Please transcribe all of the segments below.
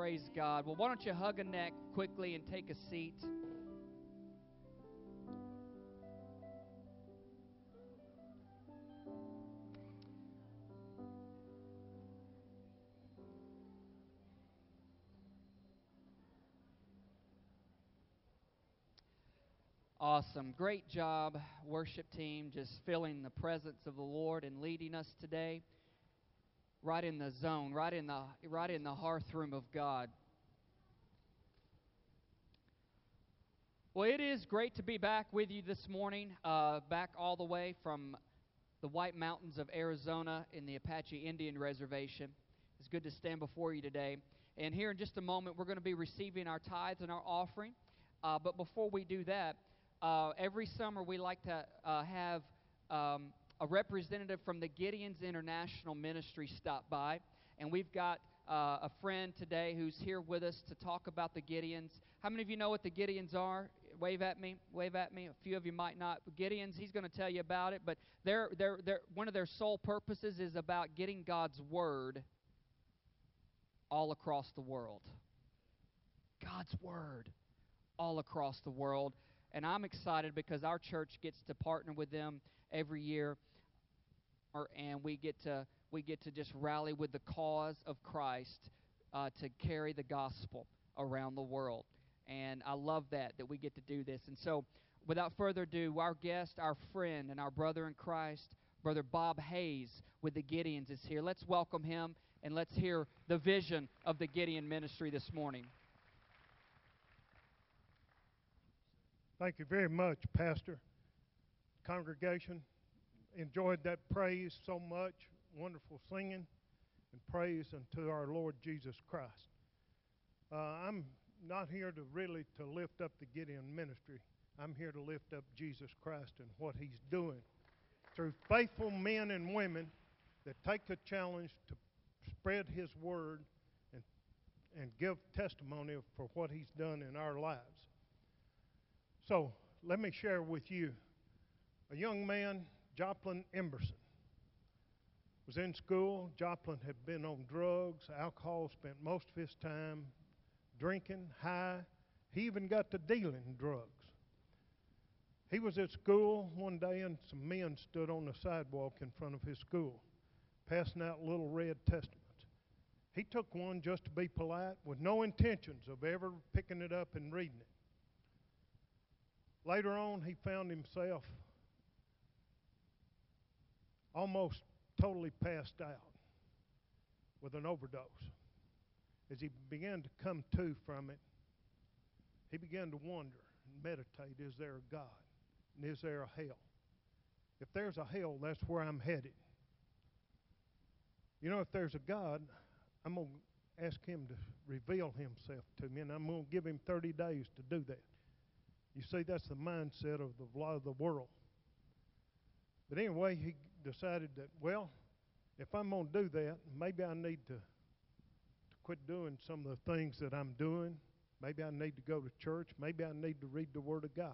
Praise God. Well, why don't you hug a neck quickly and take a seat? Awesome. Great job, worship team, just feeling the presence of the Lord and leading us today right in the zone, right in the right in the hearth room of God. Well, it is great to be back with you this morning, uh, back all the way from the White Mountains of Arizona in the Apache Indian Reservation. It's good to stand before you today. And here in just a moment, we're going to be receiving our tithes and our offering. Uh, but before we do that, uh, every summer we like to uh, have um, a representative from the Gideons International Ministry stopped by, and we've got uh, a friend today who's here with us to talk about the Gideons. How many of you know what the Gideons are? Wave at me. Wave at me. A few of you might not. Gideons, he's going to tell you about it, but they're, they're, they're, one of their sole purposes is about getting God's word all across the world. God's word all across the world and I'm excited because our church gets to partner with them every year, and we get to we get to just rally with the cause of Christ uh, to carry the gospel around the world. And I love that that we get to do this. And so, without further ado, our guest, our friend, and our brother in Christ, Brother Bob Hayes with the Gideons, is here. Let's welcome him and let's hear the vision of the Gideon ministry this morning. Thank you very much, Pastor. Congregation, enjoyed that praise so much. Wonderful singing and praise unto our Lord Jesus Christ. Uh, I'm not here to really to lift up the Gideon ministry. I'm here to lift up Jesus Christ and what He's doing through faithful men and women that take the challenge to spread His word and and give testimony for what He's done in our lives. So let me share with you a young man, Joplin Emberson, was in school. Joplin had been on drugs, alcohol, spent most of his time drinking, high. He even got to dealing drugs. He was at school one day, and some men stood on the sidewalk in front of his school, passing out little red testaments. He took one just to be polite, with no intentions of ever picking it up and reading it. Later on, he found himself almost totally passed out with an overdose. As he began to come to from it, he began to wonder and meditate is there a God? And is there a hell? If there's a hell, that's where I'm headed. You know, if there's a God, I'm going to ask him to reveal himself to me, and I'm going to give him 30 days to do that. You see, that's the mindset of the, of the world. But anyway, he decided that, well, if I'm going to do that, maybe I need to, to quit doing some of the things that I'm doing. Maybe I need to go to church. Maybe I need to read the Word of God.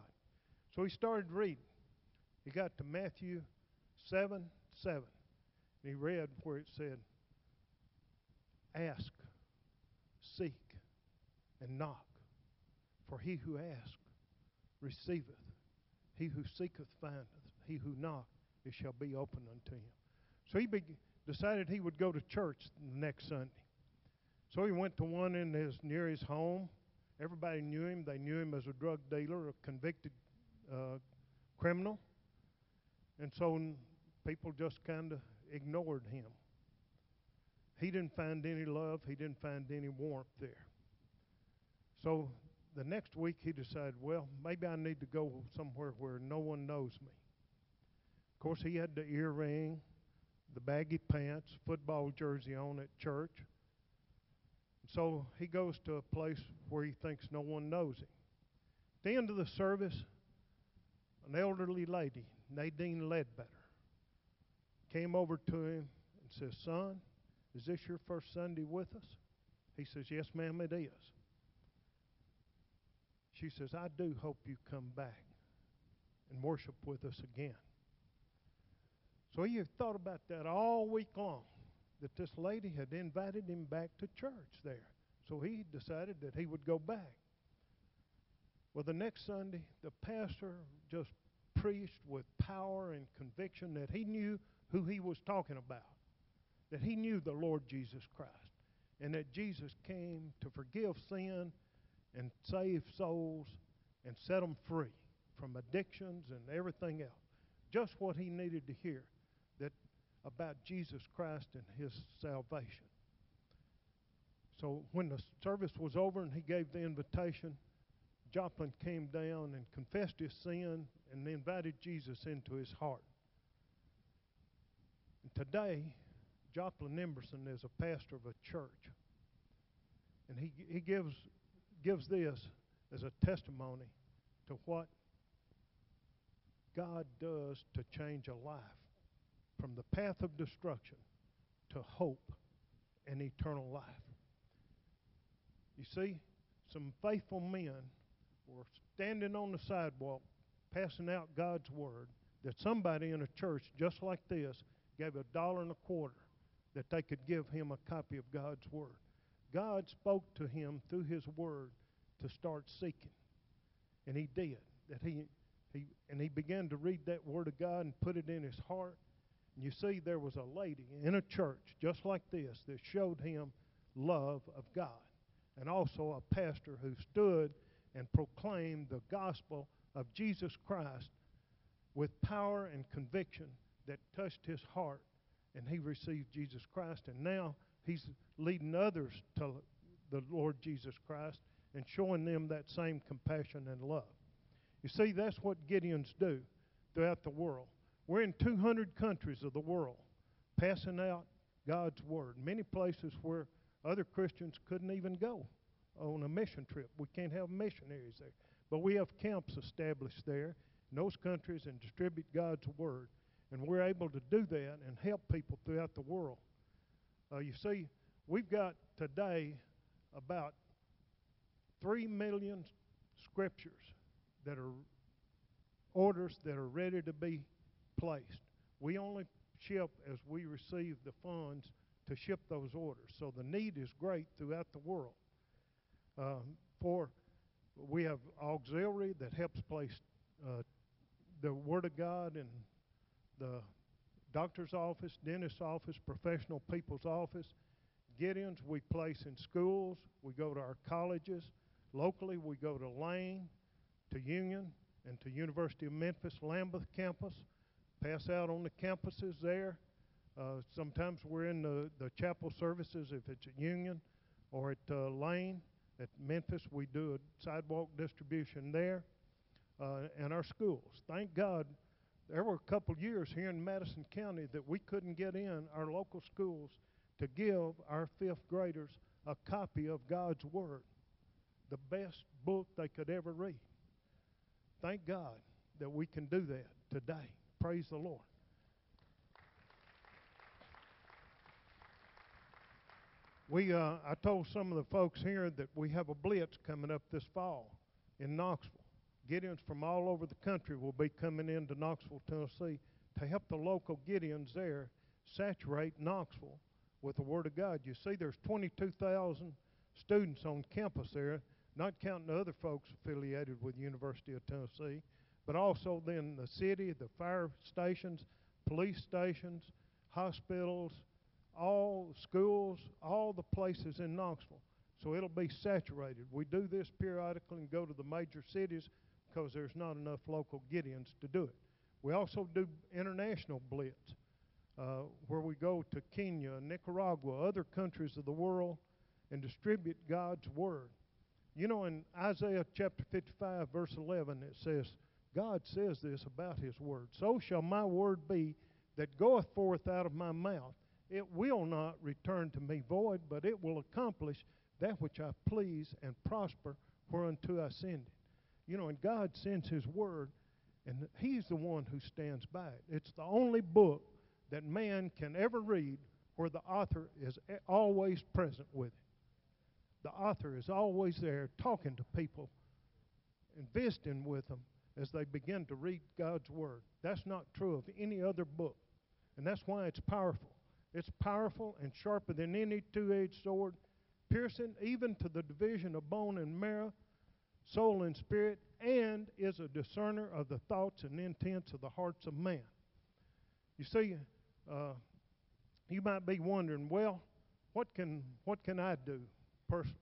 So he started reading. He got to Matthew 7 7. And he read where it said, Ask, seek, and knock. For he who asks receiveth. He who seeketh findeth. He who knocketh, it shall be open unto him. So he decided he would go to church next Sunday. So he went to one in his near his home. Everybody knew him. They knew him as a drug dealer, a convicted uh, criminal. And so people just kind of ignored him. He didn't find any love. He didn't find any warmth there. So the next week he decided, well, maybe I need to go somewhere where no one knows me. Of course, he had the earring, the baggy pants, football jersey on at church. So he goes to a place where he thinks no one knows him. At the end of the service, an elderly lady, Nadine Ledbetter, came over to him and says, Son, is this your first Sunday with us? He says, Yes, ma'am, it is. She says, I do hope you come back and worship with us again. So he had thought about that all week long, that this lady had invited him back to church there. So he decided that he would go back. Well, the next Sunday, the pastor just preached with power and conviction that he knew who he was talking about, that he knew the Lord Jesus Christ, and that Jesus came to forgive sin and save souls and set them free from addictions and everything else. Just what he needed to hear about Jesus Christ and his salvation. So when the service was over and he gave the invitation, Joplin came down and confessed his sin and invited Jesus into his heart. And today, Joplin Emerson is a pastor of a church. And he, he gives, gives this as a testimony to what God does to change a life from the path of destruction to hope and eternal life. You see, some faithful men were standing on the sidewalk passing out God's word that somebody in a church just like this gave a dollar and a quarter that they could give him a copy of God's word. God spoke to him through his word to start seeking. And he did. That he he and he began to read that word of God and put it in his heart. You see there was a lady in a church just like this that showed him love of God. And also a pastor who stood and proclaimed the gospel of Jesus Christ with power and conviction that touched his heart, and he received Jesus Christ. And now he's leading others to the Lord Jesus Christ and showing them that same compassion and love. You see, that's what Gideons do throughout the world. We're in 200 countries of the world passing out God's Word. Many places where other Christians couldn't even go on a mission trip. We can't have missionaries there. But we have camps established there in those countries and distribute God's Word. And we're able to do that and help people throughout the world. Uh, you see, we've got today about 3 million scriptures that are orders that are ready to be placed. We only ship as we receive the funds to ship those orders. So the need is great throughout the world. Um, for we have auxiliary that helps place uh, the Word of God in the doctor's office, dentist's office, professional people's office. Gideons we place in schools. We go to our colleges. Locally, we go to Lane, to Union, and to University of Memphis Lambuth campus. Pass out on the campuses there. Uh, sometimes we're in the, the chapel services if it's at Union or at uh, Lane. At Memphis, we do a sidewalk distribution there. Uh, and our schools. Thank God, there were a couple years here in Madison County that we couldn't get in our local schools to give our fifth graders a copy of God's Word, the best book they could ever read. Thank God that we can do that today. Praise the Lord. We, uh, I told some of the folks here that we have a blitz coming up this fall in Knoxville. Gideons from all over the country will be coming into Knoxville, Tennessee to help the local Gideons there saturate Knoxville with the Word of God. You see, there's 22,000 students on campus there, not counting the other folks affiliated with University of Tennessee, but also then the city, the fire stations, police stations, hospitals, all schools, all the places in Knoxville. So it'll be saturated. We do this periodically and go to the major cities because there's not enough local Gideons to do it. We also do international blitz, uh, where we go to Kenya, Nicaragua, other countries of the world, and distribute God's word. You know, in Isaiah chapter 55, verse 11, it says, God says this about his word. So shall my word be that goeth forth out of my mouth it will not return to me void, but it will accomplish that which I please and prosper whereunto I send it. You know, and God sends His Word, and He's the one who stands by it. It's the only book that man can ever read where the author is always present with it. The author is always there talking to people and visiting with them as they begin to read God's Word. That's not true of any other book, and that's why it's powerful. It's powerful and sharper than any two edged sword, piercing even to the division of bone and marrow, soul and spirit, and is a discerner of the thoughts and intents of the hearts of man. You see, uh, you might be wondering, well, what can what can I do personally?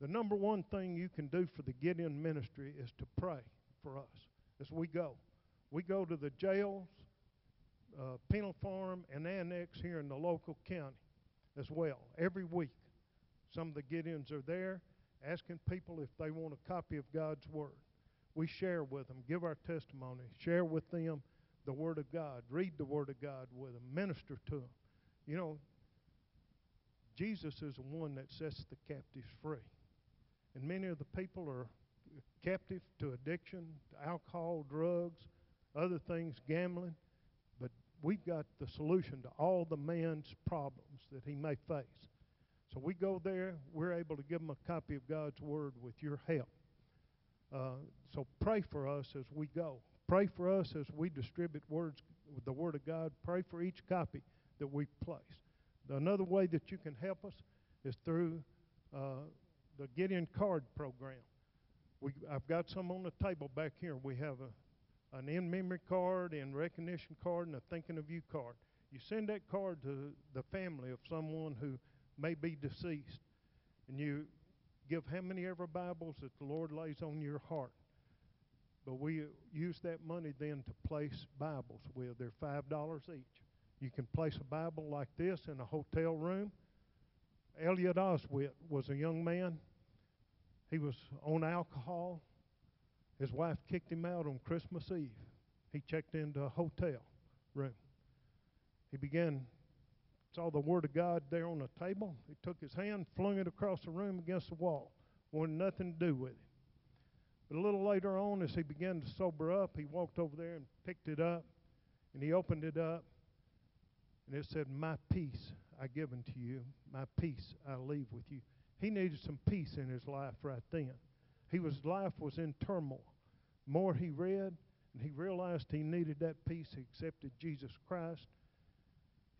The number one thing you can do for the Gideon ministry is to pray for us as we go. We go to the jails, uh, penal farm, and annex here in the local county as well every week. Some of the Gideons are there asking people if they want a copy of God's Word. We share with them, give our testimony, share with them the Word of God, read the Word of God with them, minister to them. You know, Jesus is the one that sets the captives free. And many of the people are captive to addiction, to alcohol, drugs, other things, gambling. But we've got the solution to all the man's problems that he may face. So we go there, we're able to give them a copy of God's Word with your help. Uh, so pray for us as we go. Pray for us as we distribute words the Word of God. Pray for each copy that we place. Another way that you can help us is through uh, the Gideon Card Program. We, I've got some on the table back here. We have a, an in memory card and recognition card and a thinking of you card. You send that card to the family of someone who may be deceased, and you give how many ever Bibles that the Lord lays on your heart. But we use that money then to place Bibles with. They're five dollars each. You can place a Bible like this in a hotel room. Elliot Oswit was a young man. He was on alcohol. His wife kicked him out on Christmas Eve. He checked into a hotel room. He began saw the Word of God there on the table. He took his hand, flung it across the room against the wall. Wanted nothing to do with it. But a little later on, as he began to sober up, he walked over there and picked it up, and he opened it up, and it said, My peace I give unto you, my peace I leave with you. He needed some peace in his life right then. He was life was in turmoil. More he read, and he realized he needed that peace. He accepted Jesus Christ.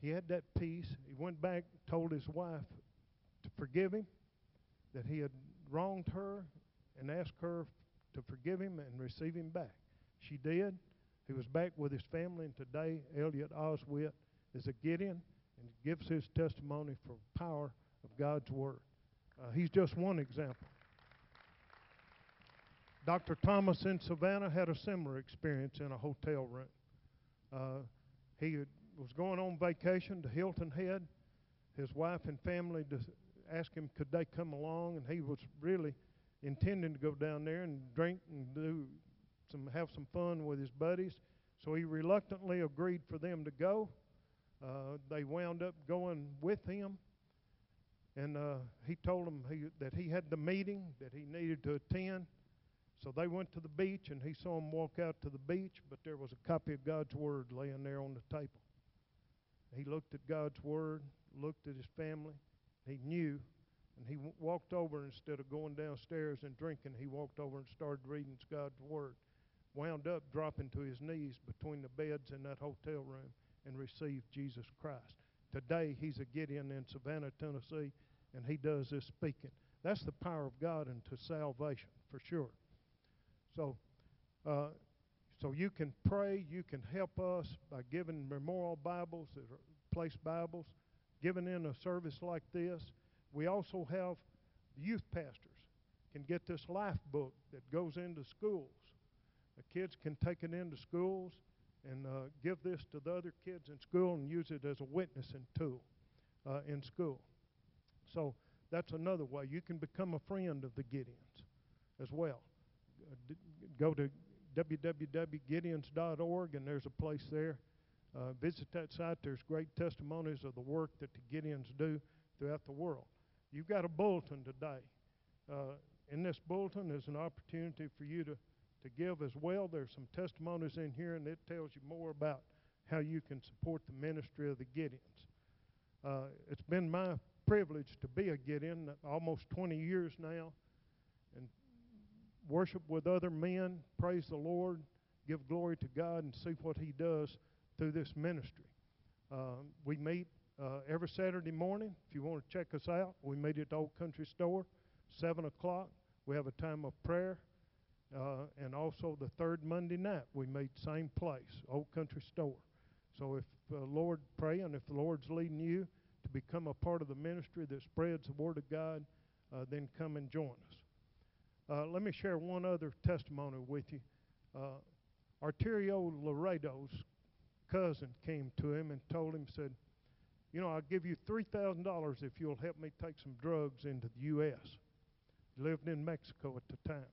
He had that peace. He went back, told his wife to forgive him, that he had wronged her, and asked her to forgive him and receive him back. She did. He was back with his family, and today Elliot Oswit is a Gideon and gives his testimony for power of God's Word. Uh, he's just one example. Dr. Thomas in Savannah had a similar experience in a hotel room. Uh, he had was going on vacation to Hilton Head. His wife and family asked him could they come along, and he was really intending to go down there and drink and do some have some fun with his buddies. So he reluctantly agreed for them to go. Uh, they wound up going with him, and uh, he told them he, that he had the meeting that he needed to attend. So they went to the beach, and he saw him walk out to the beach, but there was a copy of God's Word laying there on the table. He looked at God's Word, looked at his family. He knew, and he w- walked over instead of going downstairs and drinking, he walked over and started reading God's Word. Wound up dropping to his knees between the beds in that hotel room and received Jesus Christ. Today, he's a Gideon in Savannah, Tennessee, and he does this speaking. That's the power of God into salvation, for sure. So, uh, so you can pray, you can help us by giving memorial Bibles, place Bibles, giving in a service like this. We also have youth pastors can get this life book that goes into schools. The kids can take it into schools and uh, give this to the other kids in school and use it as a witnessing tool uh, in school. So that's another way. You can become a friend of the Gideons as well. Go to www.gideons.org, and there's a place there. Uh, visit that site. There's great testimonies of the work that the Gideons do throughout the world. You've got a bulletin today. Uh, in this bulletin is an opportunity for you to, to give as well. There's some testimonies in here, and it tells you more about how you can support the ministry of the Gideons. Uh, it's been my privilege to be a Gideon almost 20 years now, and worship with other men, praise the Lord, give glory to God, and see what He does through this ministry. Uh, we meet uh, every Saturday morning. If you want to check us out, we meet at the Old Country Store, 7 o'clock. We have a time of prayer. Uh, and also the third Monday night, we meet same place, Old Country Store. So if the Lord pray and if the Lord's leading you to become a part of the ministry that spreads the Word of God, uh, then come and join us. Uh, let me share one other testimony with you. Uh, Arterio Laredo's cousin came to him and told him, said, you know, I'll give you $3,000 if you'll help me take some drugs into the U.S. Lived in Mexico at the time.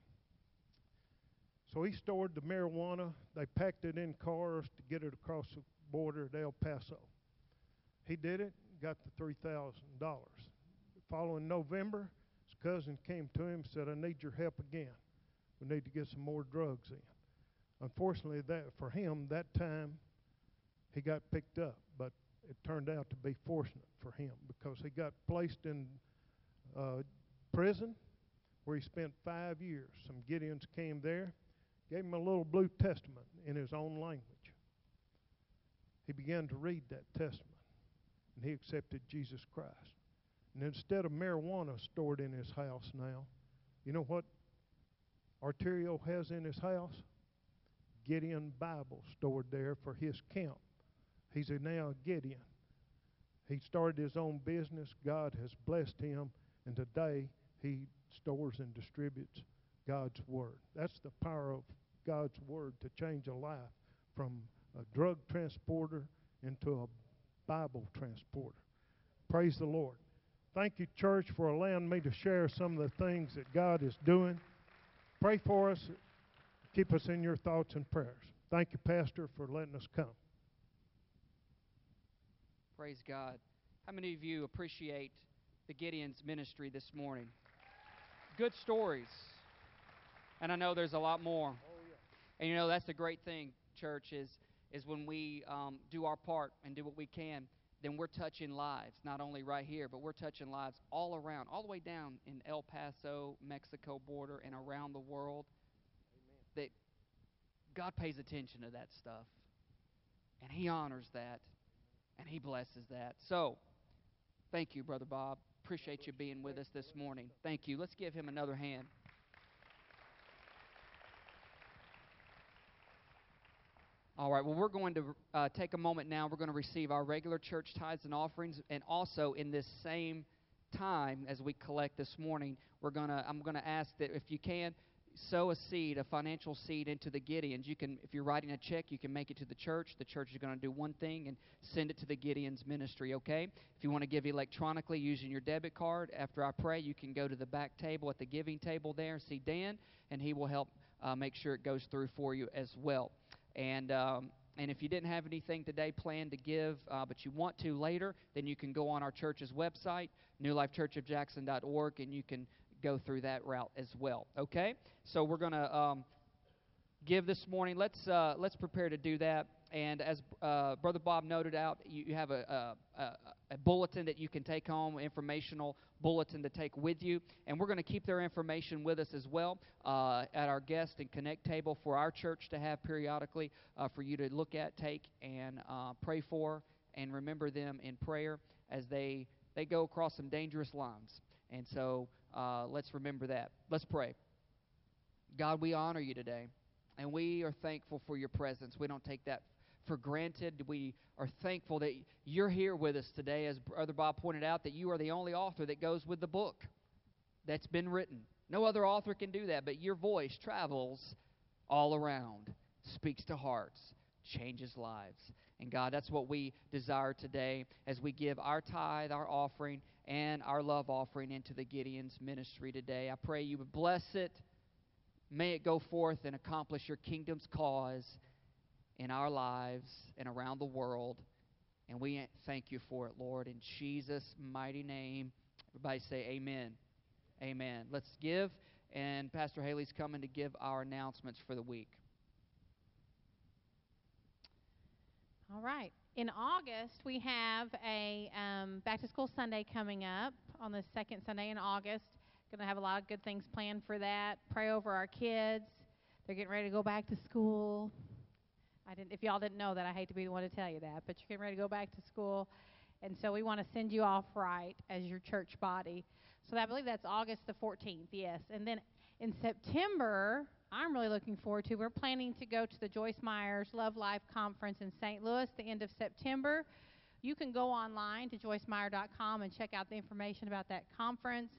So he stored the marijuana. They packed it in cars to get it across the border at El Paso. He did it, got the $3,000. Following November, his cousin came to him and said, I need your help again. We need to get some more drugs in. Unfortunately, that for him, that time, he got picked up, but it turned out to be fortunate for him because he got placed in uh, prison where he spent five years. Some Gideons came there, gave him a little blue testament in his own language. He began to read that testament, and he accepted Jesus Christ. And instead of marijuana stored in his house now, you know what Arterio has in his house? Gideon Bible stored there for his camp. He's a now Gideon. He started his own business. God has blessed him, and today he stores and distributes God's Word. That's the power of God's Word to change a life from a drug transporter into a Bible transporter. Praise the Lord. Thank you, church, for allowing me to share some of the things that God is doing. Pray for us. Keep us in your thoughts and prayers. Thank you, Pastor, for letting us come. Praise God. How many of you appreciate the Gideon's ministry this morning? Good stories. And I know there's a lot more. Oh, and you know, that's the great thing, church, is, is when we um, do our part and do what we can, then we're touching lives, not only right here, but we're touching lives all around, all the way down in El Paso, Mexico border, and around the world. That God pays attention to that stuff. And He honors that and He blesses that. So, thank you, Brother Bob. Appreciate you being with us this morning. Thank you. Let's give him another hand. All right, well, we're going to uh, take a moment now. We're going to receive our regular church tithes and offerings, and also in this same time as we collect this morning, we're to I'm going to ask that if you can, sow a seed, a financial seed into the Gideons. You can, if you're writing a check, you can make it to the church. The church is going to do one thing and send it to the Gideons ministry, okay? If you want to give electronically using your debit card, after I pray, you can go to the back table at the giving table there and see Dan, and he will help uh, make sure it goes through for you as well. And, um, and if you didn't have anything today planned to give, uh, but you want to later, then you can go on our church's website, newlifechurchofjackson.org, and you can go through that route as well. Okay? So we're going to um, give this morning. Let's uh, let's prepare to do that. And as uh, Brother Bob noted out, you, you have a, a, a, bulletin that you can take home, informational bulletin to take with you. And we're going to keep their information with us as well uh, at our guest and connect table for our church to have periodically uh, for you to look at, take, and uh, pray for, and remember them in prayer as they they go across some dangerous lines. And so uh, let's remember that. Let's pray. God, we honor you today, and we are thankful for your presence. We don't take that for granted. We are thankful that you're here with us today, as Brother Bob pointed out, that you are the only author that goes with the book that's been written. No other author can do that, but your voice travels all around, speaks to hearts, changes lives. And God, that's what we desire today as we give our tithe, our offering, and our love offering into the Gideon's ministry today. I pray you would bless it. May it go forth and accomplish your kingdom's cause in our lives and around the world. And we thank you for it, Lord, in Jesus' mighty name. Everybody say amen. Amen. Let's give. And Pastor Haley's coming to give our announcements for the week. All right. In August, we have a um, back to school Sunday coming up on the second Sunday in August. Going to have a lot of good things planned for that. Pray over our kids. They're getting ready to go back to school. I didn't. If y'all didn't know that, I hate to be the one to tell you that, but you're getting ready to go back to school, And so we want to send you off right as your church body. So I believe that's August the 14th, yes. And then in September, I'm really looking forward to, we're planning to go to the Joyce Meyer's Love Life Conference in St. Louis the end of September. You can go online to joycemeyer.com and check out the information about that conference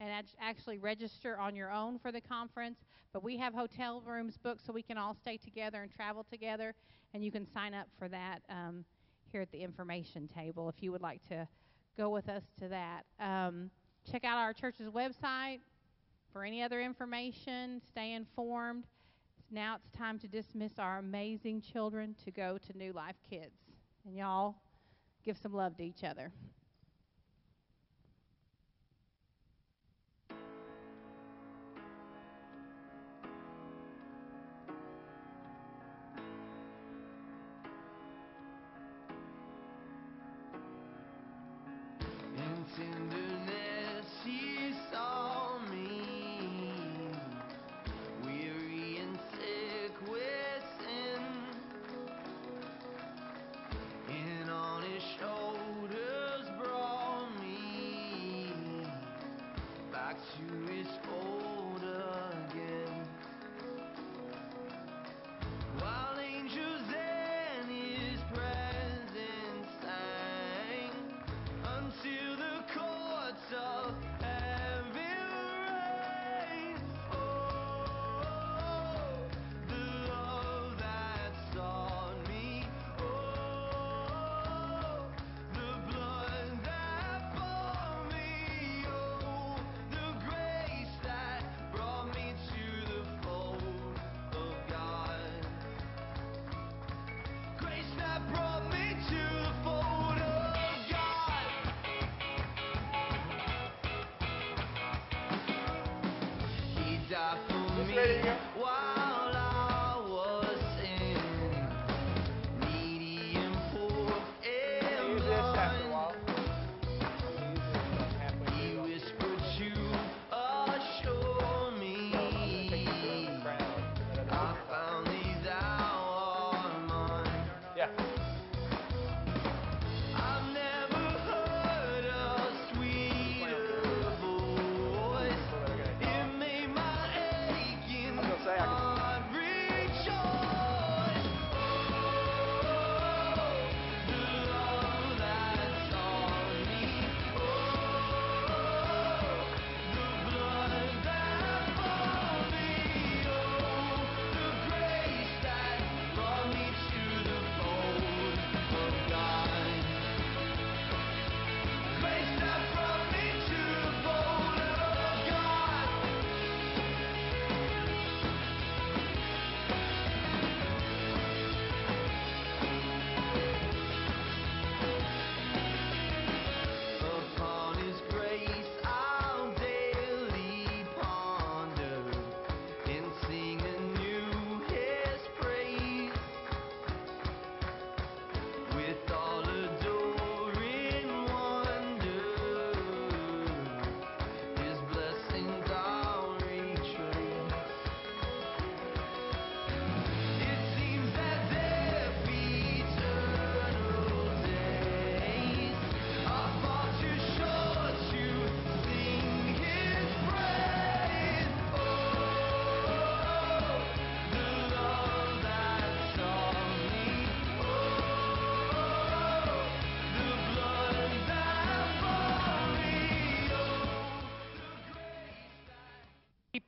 and actually register on your own for the conference. But we have hotel rooms booked so we can all stay together and travel together, and you can sign up for that um, here at the information table if you would like to go with us to that. Um, check out our church's website for any other information. Stay informed. Now it's time to dismiss our amazing children to go to New Life Kids. And y'all give some love to each other.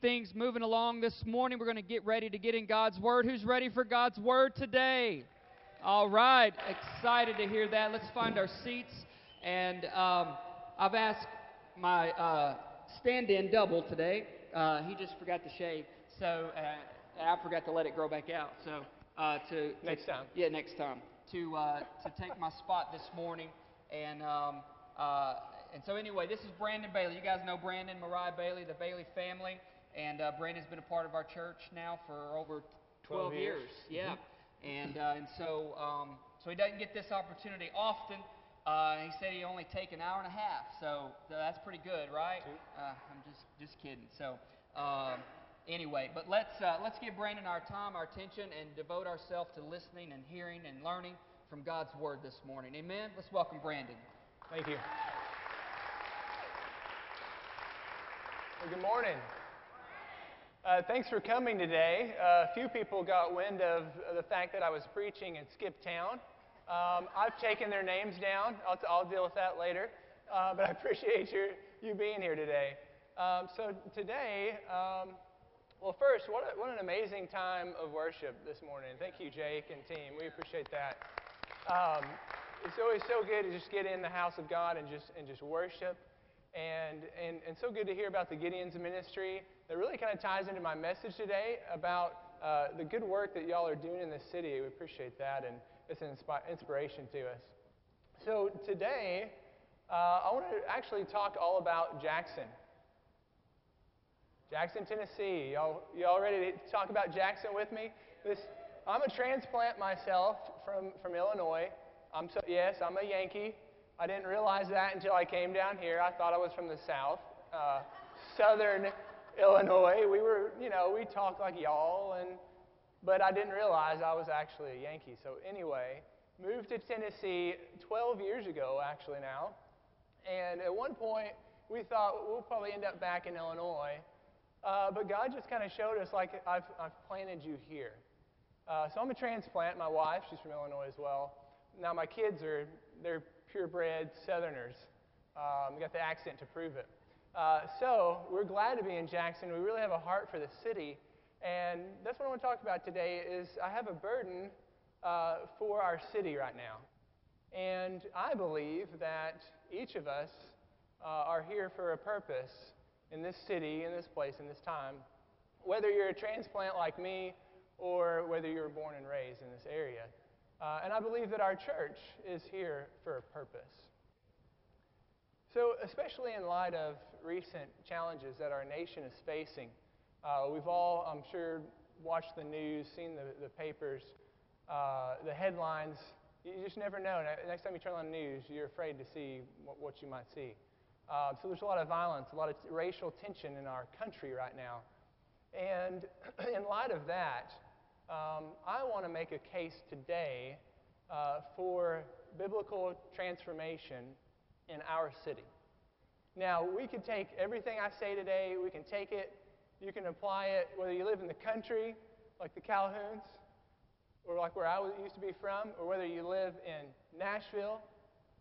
Things moving along this morning. We're going to get ready to get in God's Word. Who's ready for God's Word today? All right, excited to hear that. Let's find our seats. And um, I've asked my uh, stand in double today. Uh, he just forgot to shave, so uh, I forgot to let it grow back out. So uh, to next time, yeah, next time to uh, to take my spot this morning. And um, uh, and so anyway, this is Brandon Bailey. You guys know Brandon, Mariah Bailey, the Bailey family. And uh, Brandon's been a part of our church now for over 12, 12 years. years. Yeah. Mm-hmm. And, uh, and so, um, so he doesn't get this opportunity often. Uh, he said he only take an hour and a half, so, so that's pretty good, right? Uh, I'm just just kidding. So um, anyway, but let's uh, let's give Brandon our time, our attention, and devote ourselves to listening and hearing and learning from God's word this morning. Amen. Let's welcome Brandon. Thank you. Well, good morning. Uh, thanks for coming today. Uh, a few people got wind of the fact that I was preaching at Skip Town. Um, I've taken their names down. I'll, t- I'll deal with that later. Uh, but I appreciate your, you being here today. Um, so, today, um, well, first, what, a, what an amazing time of worship this morning. Thank you, Jake and team. We appreciate that. Um, it's always so good to just get in the house of God and just, and just worship. And, and, and so good to hear about the Gideon's ministry. That really kind of ties into my message today about uh, the good work that y'all are doing in this city. We appreciate that, and it's an inspi- inspiration to us. So today, uh, I want to actually talk all about Jackson. Jackson, Tennessee. Y'all, y'all ready to talk about Jackson with me? This, I'm a transplant myself from, from Illinois. I'm so, yes, I'm a Yankee. I didn't realize that until I came down here. I thought I was from the South, uh, Southern Illinois. We were, you know, we talk like y'all, and but I didn't realize I was actually a Yankee. So anyway, moved to Tennessee 12 years ago, actually now. And at one point, we thought we'll probably end up back in Illinois. Uh, but God just kind of showed us, like, I've, I've planted you here. Uh, so I'm a transplant. My wife, she's from Illinois as well. Now my kids are, they're purebred Southerners. Um, got the accent to prove it. Uh, so we're glad to be in Jackson. We really have a heart for the city. And that's what I want to talk about today is I have a burden uh, for our city right now. And I believe that each of us uh, are here for a purpose in this city, in this place, in this time. Whether you're a transplant like me or whether you were born and raised in this area. Uh, and I believe that our church is here for a purpose. So, especially in light of recent challenges that our nation is facing, uh, we've all, I'm sure, watched the news, seen the, the papers, uh, the headlines. You just never know. Next time you turn on the news, you're afraid to see what, what you might see. Uh, so, there's a lot of violence, a lot of racial tension in our country right now. And in light of that, um, I want to make a case today uh, for biblical transformation in our city. Now, we can take everything I say today, we can take it, you can apply it, whether you live in the country, like the Calhouns, or like where I used to be from, or whether you live in Nashville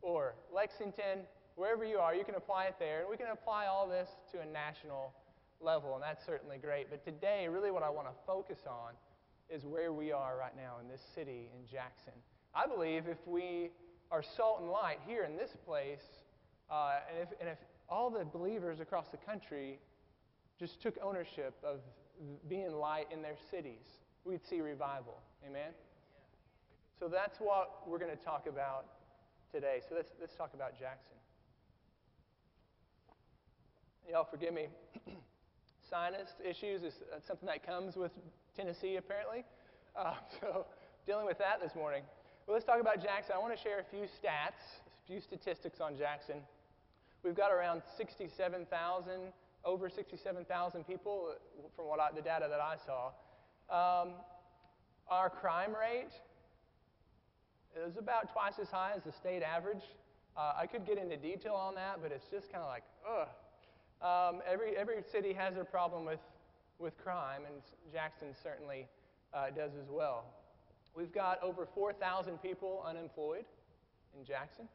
or Lexington, wherever you are, you can apply it there. And we can apply all this to a national level, and that's certainly great. But today, really what I want to focus on is where we are right now in this city in Jackson. I believe if we are salt and light here in this place, uh, and, if, and if all the believers across the country just took ownership of being light in their cities, we'd see revival. Amen? So that's what we're going to talk about today. So let's, let's talk about Jackson. Y'all forgive me. Sinus issues is something that comes with Tennessee, apparently. Uh, so dealing with that this morning. Well, let's talk about Jackson. I want to share a few stats, a few statistics on Jackson. We've got around 67,000, over 67,000 people from what I, the data that I saw. Um, our crime rate is about twice as high as the state average. Uh, I could get into detail on that, but it's just kind of like, ugh. Um, every, every city has a problem with, with crime, and Jackson certainly uh, does as well. We've got over 4,000 people unemployed in Jackson.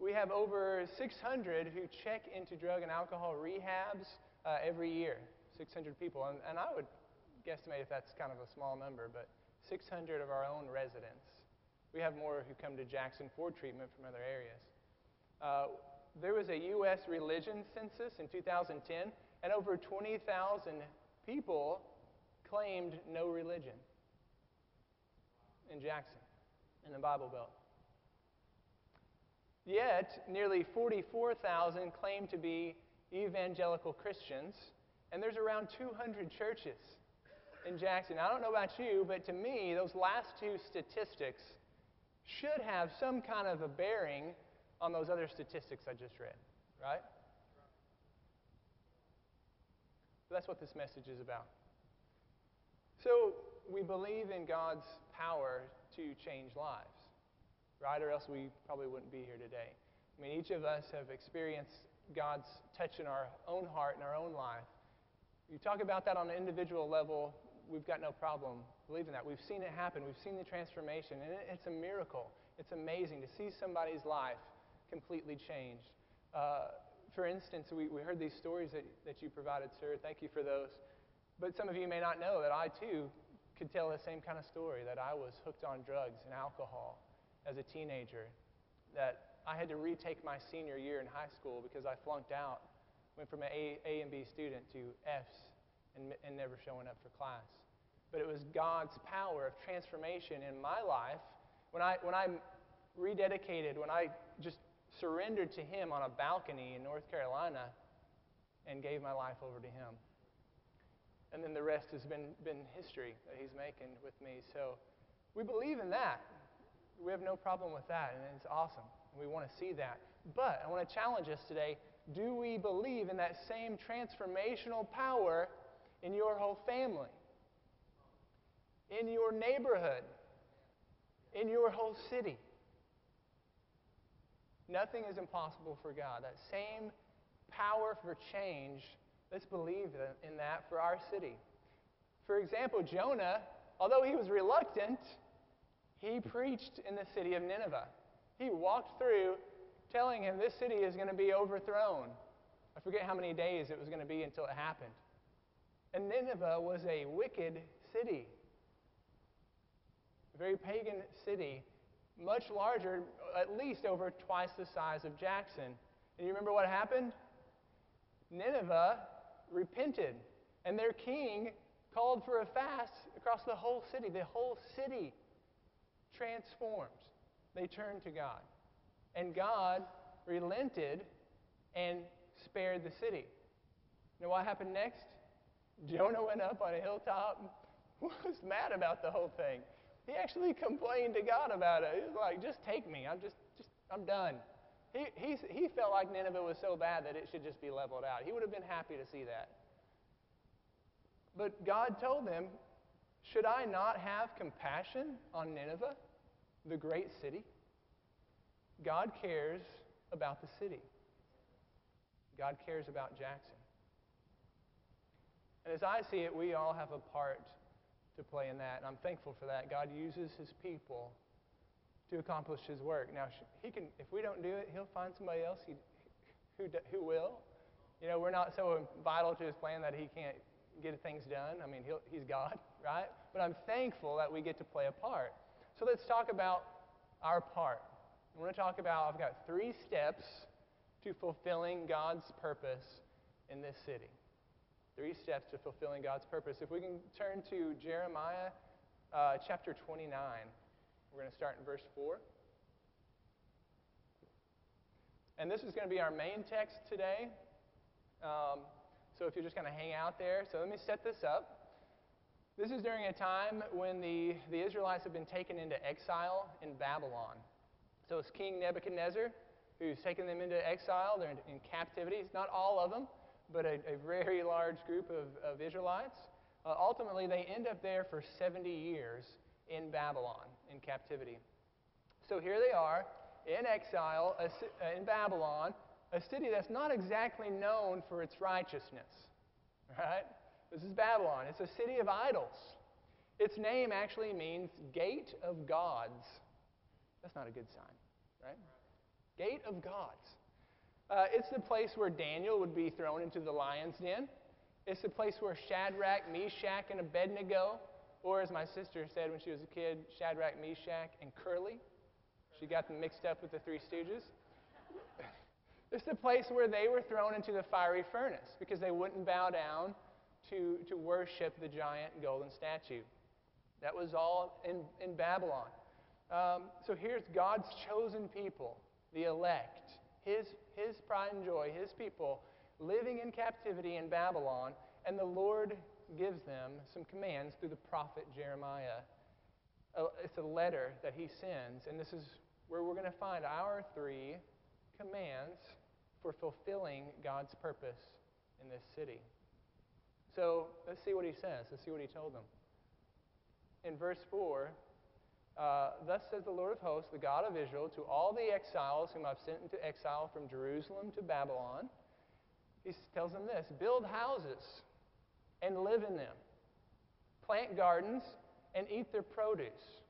We have over 600 who check into drug and alcohol rehabs uh, every year. 600 people. And, and, I would guesstimate if that's kind of a small number, but 600 of our own residents. We have more who come to Jackson for treatment from other areas. Uh, there was a U.S. religion census in 2010, and over 20,000 people claimed no religion in Jackson, in the Bible Belt. Yet, nearly 44,000 claim to be evangelical Christians, and there's around 200 churches in Jackson. I don't know about you, but to me, those last two statistics should have some kind of a bearing on those other statistics I just read, right? that's what this message is about. So, we believe in God's power to change lives, right? Or else we probably wouldn't be here today. I mean, each of us have experienced God's touch in our own heart and our own life. You talk about that on an individual level, we've got no problem believing that. We've seen it happen, we've seen the transformation, and it's a miracle. It's amazing to see somebody's life completely changed. Uh, for instance, we, we heard these stories that, that you provided, sir. Thank you for those. But some of you may not know that I, too, could tell the same kind of story that I was hooked on drugs and alcohol as a teenager, that I had to retake my senior year in high school because I flunked out, went from an A, a and B student to F's and, and never showing up for class. But it was God's power of transformation in my life when I, when I rededicated, when I just surrendered to Him on a balcony in North Carolina and gave my life over to Him. And then the rest has been, been history that He's making with me. So we believe in that. We have no problem with that, and it's awesome. We want to see that. But I want to challenge us today do we believe in that same transformational power in your whole family, in your neighborhood, in your whole city? Nothing is impossible for God. That same power for change, let's believe in that for our city. For example, Jonah, although he was reluctant, he preached in the city of Nineveh. He walked through telling him this city is going to be overthrown. I forget how many days it was going to be until it happened. And Nineveh was a wicked city, a very pagan city much larger, at least over twice the size of Jackson. And you remember what happened? Nineveh repented, and their king called for a fast across the whole city. The whole city transformed. They turned to God. And God relented and spared the city. Now, what happened next? Jonah went up on a hilltop, and was mad about the whole thing. He actually complained to God about it. He was like, just take me. I'm just, just I'm done. He, he, he felt like Nineveh was so bad that it should just be leveled out. He would have been happy to see that. But God told them, Should I not have compassion on Nineveh, the great city? God cares about the city. God cares about Jackson. And as I see it, we all have a part to play in that. And I'm thankful for that. God uses his people to accomplish his work. Now, he can, if we don't do it, he'll find somebody else he, who, who will. You know, we're not so vital to his plan that he can't get things done. I mean, he's God, right? But I'm thankful that we get to play a part. So let's talk about our part. I want to talk about, I've got three steps to fulfilling God's purpose in this city. Three steps to fulfilling God's purpose. If we can turn to Jeremiah uh, chapter 29, we're going to start in verse 4. And this is going to be our main text today. Um, so if you're just going to hang out there, so let me set this up. This is during a time when the, the Israelites have been taken into exile in Babylon. So it's King Nebuchadnezzar who's taken them into exile. They're in, in captivity. It's not all of them but a, a very large group of, of Israelites. Uh, ultimately, they end up there for 70 years in Babylon, in captivity. So here they are in exile uh, in Babylon, a city that's not exactly known for its righteousness. Right? This is Babylon. It's a city of idols. Its name actually means gate of gods. That's not a good sign, right? Gate of gods. Uh, it's the place where Daniel would be thrown into the lion's den. It's the place where Shadrach, Meshach, and Abednego, or as my sister said when she was a kid, Shadrach, Meshach, and Curly. She got them mixed up with the Three Stooges. it's the place where they were thrown into the fiery furnace because they wouldn't bow down to, to worship the giant golden statue. That was all in, in Babylon. Um, so here's God's chosen people, the elect his, his pride and joy, his people, living in captivity in Babylon, and the Lord gives them some commands through the prophet Jeremiah. Uh, it's a letter that he sends, and this is where we're going to find our three commands for fulfilling God's purpose in this city. So let's see what he says. Let's see what he told them. In verse 4, uh, Thus says the Lord of hosts, the God of Israel, to all the exiles whom I've sent into exile from Jerusalem to Babylon, he tells them this build houses and live in them, plant gardens and eat their produce.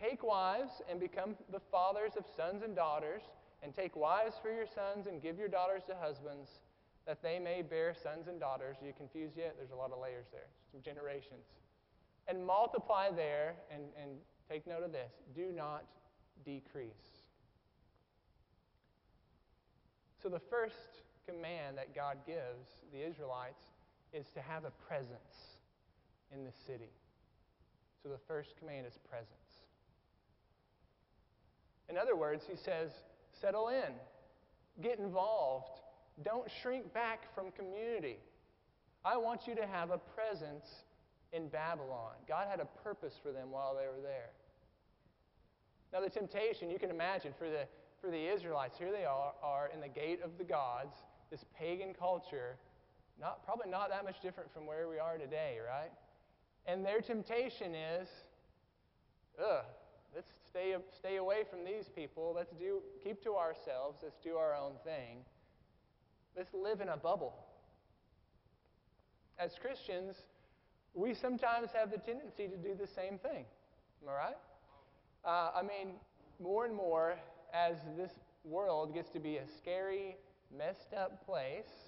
Take wives and become the fathers of sons and daughters, and take wives for your sons and give your daughters to husbands, that they may bear sons and daughters. Are you confused yet? There's a lot of layers there, some generations. And multiply there, and, and take note of this do not decrease. So, the first command that God gives the Israelites is to have a presence in the city. So, the first command is presence. In other words, he says, settle in, get involved, don't shrink back from community. I want you to have a presence in Babylon. God had a purpose for them while they were there. Now, the temptation, you can imagine, for the, for the Israelites, here they are, are in the gate of the gods, this pagan culture, not, probably not that much different from where we are today, right? And their temptation is, ugh, let's stay, stay away from these people. Let's do, keep to ourselves. Let's do our own thing. Let's live in a bubble. As Christians, we sometimes have the tendency to do the same thing. Am I right? Uh, I mean, more and more, as this world gets to be a scary, messed up place,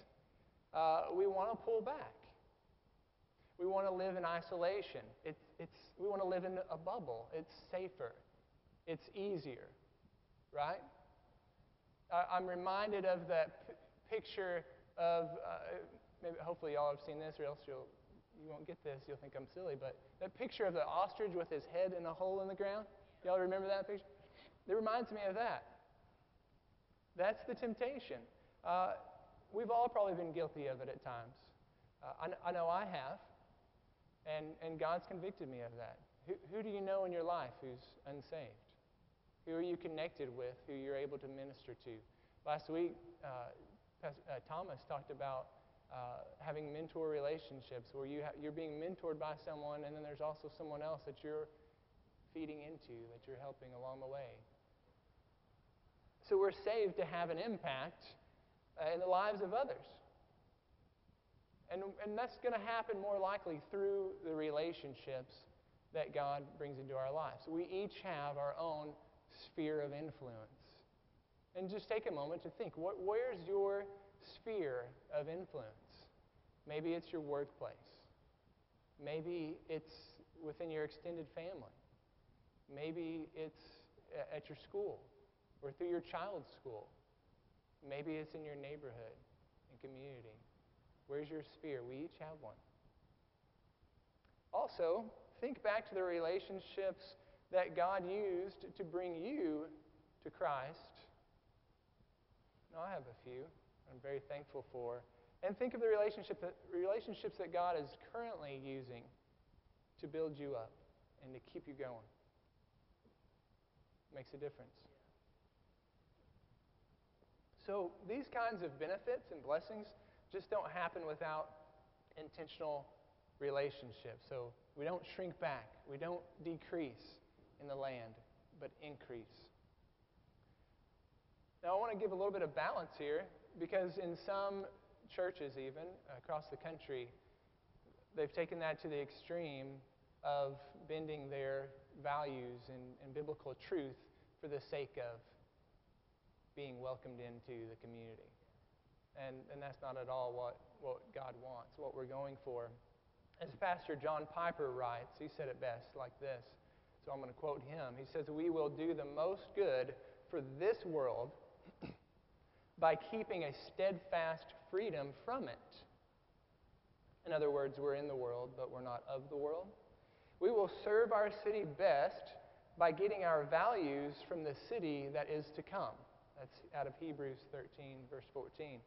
uh, we want to pull back. We want to live in isolation. It's, it's, we want to live in a bubble. It's safer. It's easier, right? I'm reminded of that p- picture of, uh, maybe, hopefully y'all have seen this, or else you'll, you won't get this. You'll think I'm silly. But that picture of the ostrich with his head in a hole in the ground. Y'all remember that picture? It reminds me of that. That's the temptation. Uh, we've all probably been guilty of it at times. Uh, I, I know I have. And, and God's convicted me of that. Who, who do you know in your life who's unsaved? Who are you connected with, who you're able to minister to? Last week, uh, uh, Thomas talked about uh, having mentor relationships where you ha- you're being mentored by someone, and then there's also someone else that you're feeding into, that you're helping along the way. So we're saved to have an impact Uh, in the lives of others. And, and that's going to happen more likely through the relationships that God brings into our lives. We each have our own sphere of influence. And just take a moment to think what, where's your sphere of influence? Maybe it's your workplace. Maybe it's within your extended family. Maybe it's uh, at your school or through your child's school. Maybe it's in your neighborhood and community. Where's your sphere? We each have one. Also, think back to the relationships that God used to bring you to Christ. Now, I have a few I'm very thankful for. And think of the relationship that, relationships that God is currently using to build you up and to keep you going. Makes a difference. So, these kinds of benefits and blessings just don't happen without intentional relationships. So, we don't shrink back, we don't decrease in the land, but increase. Now, I want to give a little bit of balance here because in some churches, even across the country, they've taken that to the extreme of bending their values and, and biblical truth for the sake of being welcomed into the community. And, and that's not at all what, what God wants, what we're going for. As Pastor John Piper writes, he said it best like this. So I'm going to quote him. He says, We will do the most good for this world by keeping a steadfast freedom from it. In other words, we're in the world, but we're not of the world. We will serve our city best by getting our values from the city that is to come. That's out of Hebrews 13, verse 14.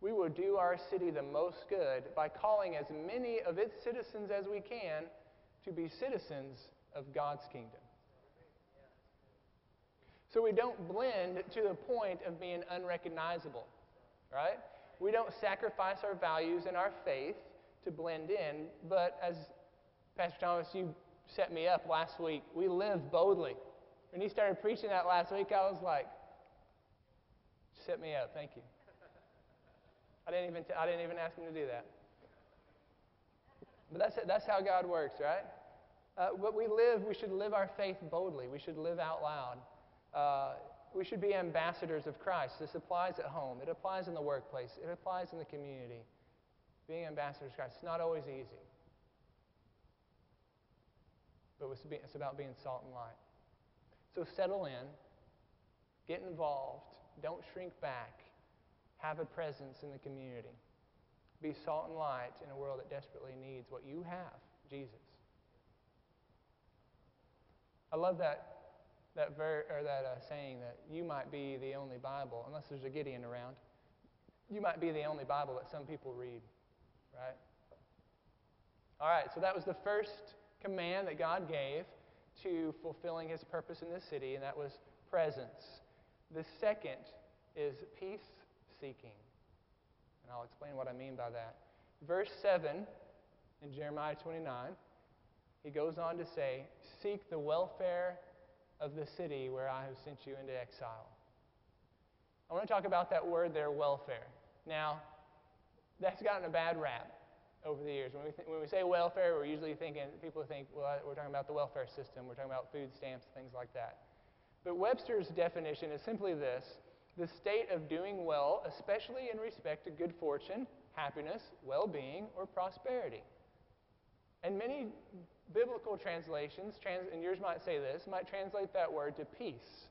We will do our city the most good by calling as many of its citizens as we can to be citizens of God's kingdom. So we don't blend to the point of being unrecognizable, right? We don't sacrifice our values and our faith to blend in, but as Pastor Thomas, you set me up last week. We live boldly. When he started preaching that last week, I was like, set me up. Thank you. I didn't even, t- I didn't even ask him to do that. But that's, that's how God works, right? Uh, but we live, we should live our faith boldly. We should live out loud. Uh, we should be ambassadors of Christ. This applies at home, it applies in the workplace, it applies in the community. Being ambassadors of Christ. It's not always easy. But it's about being salt and light. So settle in, get involved, don't shrink back, have a presence in the community. Be salt and light in a world that desperately needs what you have Jesus. I love that, that, ver, or that uh, saying that you might be the only Bible, unless there's a Gideon around, you might be the only Bible that some people read, right? All right, so that was the first command that God gave to fulfilling his purpose in this city, and that was presence. The second is peace seeking. And I'll explain what I mean by that. Verse 7 in Jeremiah 29, he goes on to say, Seek the welfare of the city where I have sent you into exile. I want to talk about that word there, welfare. Now, that's gotten a bad rap over the years. When we, th- when we say welfare, we're usually thinking, people think, well, we're talking about the welfare system, we're talking about food stamps, things like that. But Webster's definition is simply this the state of doing well, especially in respect to good fortune, happiness, well being, or prosperity. And many biblical translations, trans- and yours might say this, might translate that word to peace.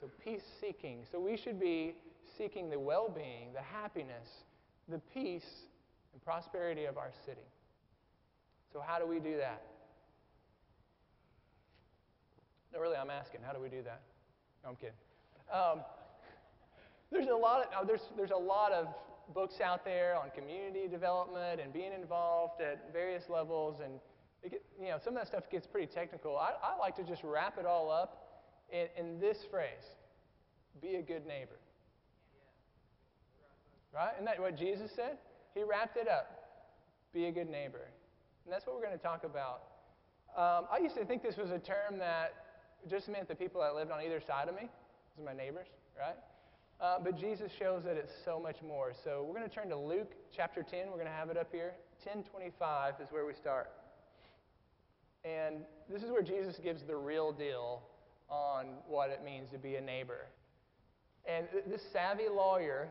So, peace seeking. So, we should be seeking the well being, the happiness, the peace, and prosperity of our city. So, how do we do that? No, really, I'm asking, how do we do that? No, I'm kidding. Um, there's a lot of, uh, there's, there's a lot of books out there on community development and being involved at various levels, and get, you know some of that stuff gets pretty technical. I, I like to just wrap it all up in, in this phrase: "Be a good neighbor." Right? Isn't that what Jesus said? He wrapped it up. Be a good neighbor, and that's what we're going to talk about. Um, I used to think this was a term that just meant the people that lived on either side of me. Those are my neighbors, right? Uh, but Jesus shows that it's so much more. So we're going to turn to Luke chapter 10. We're going to have it up here. 1025 is where we start. And this is where Jesus gives the real deal on what it means to be a neighbor. And this savvy lawyer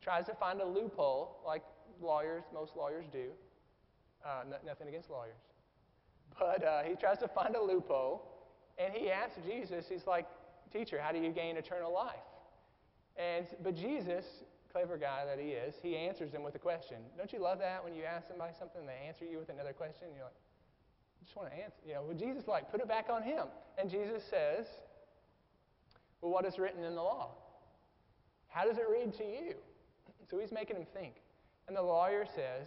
tries to find a loophole, like lawyers, most lawyers do. Uh, n- nothing against lawyers. But uh, he tries to find a loophole, and he asks Jesus, he's like, Teacher, how do you gain eternal life? And, but Jesus, clever guy that he is, he answers him with a question. Don't you love that when you ask somebody something, they answer you with another question, and you're like, I just want to answer. You know, well, Jesus like, put it back on him. And Jesus says, Well, what is written in the law? How does it read to you? So he's making him think. And the lawyer says,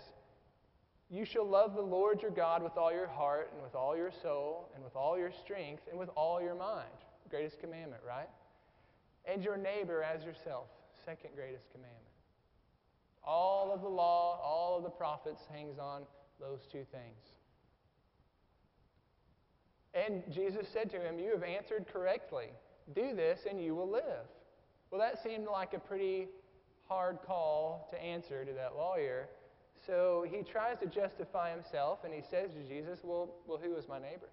You shall love the Lord your God with all your heart, and with all your soul, and with all your strength, and with all your mind. Greatest commandment, right? and your neighbor as yourself. Second greatest commandment. All of the law, all of the prophets hangs on those two things. And Jesus said to him, You have answered correctly. Do this and you will live. Well, that seemed like a pretty hard call to answer to that lawyer. So he tries to justify himself and he says to Jesus, Well, well who is my neighbor?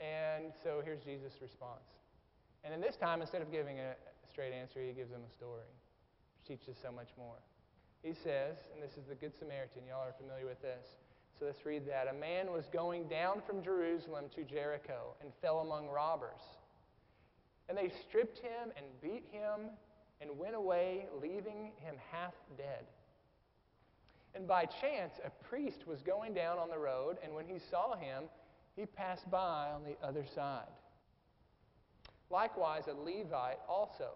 And so here's Jesus' response. And in this time, instead of giving a straight answer, he gives them a story, which teaches so much more. He says, and this is the Good Samaritan, y'all are familiar with this. So let's read that. A man was going down from Jerusalem to Jericho and fell among robbers. And they stripped him and beat him and went away, leaving him half dead. And by chance, a priest was going down on the road, and when he saw him, he passed by on the other side. Likewise, a Levite also,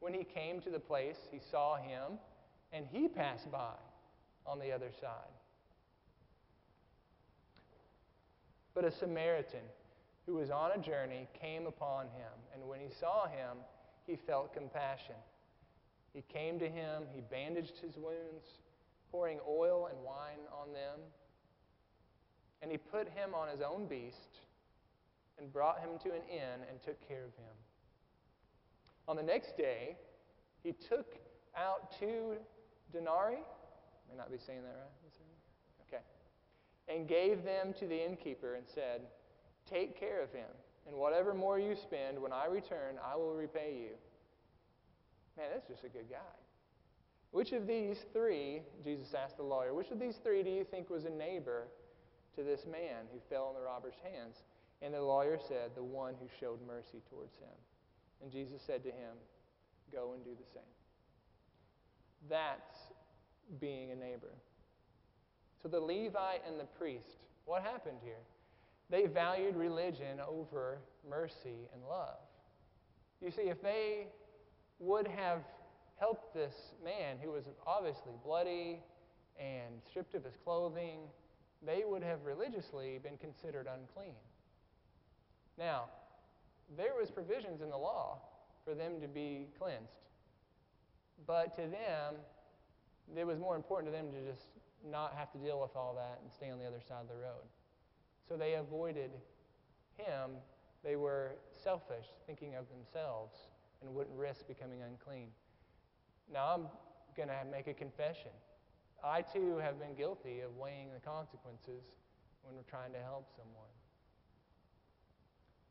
when he came to the place, he saw him, and he passed by on the other side. But a Samaritan who was on a journey came upon him, and when he saw him, he felt compassion. He came to him, he bandaged his wounds, pouring oil and wine on them. And he put him on his own beast and brought him to an inn and took care of him. On the next day, he took out two denarii. May not be saying that right. Okay. And gave them to the innkeeper and said, Take care of him, and whatever more you spend, when I return, I will repay you. Man, that's just a good guy. Which of these three, Jesus asked the lawyer, which of these three do you think was a neighbor to this man who fell in the robber's hands? And the lawyer said, The one who showed mercy towards him. And Jesus said to him, Go and do the same. That's being a neighbor. So the Levite and the priest, what happened here? They valued religion over mercy and love. You see, if they would have helped this man who was obviously bloody and stripped of his clothing, they would have religiously been considered unclean. Now, there was provisions in the law for them to be cleansed. But to them, it was more important to them to just not have to deal with all that and stay on the other side of the road. So they avoided him. They were selfish, thinking of themselves, and wouldn't risk becoming unclean. Now I'm going to make a confession. I too have been guilty of weighing the consequences when we're trying to help someone.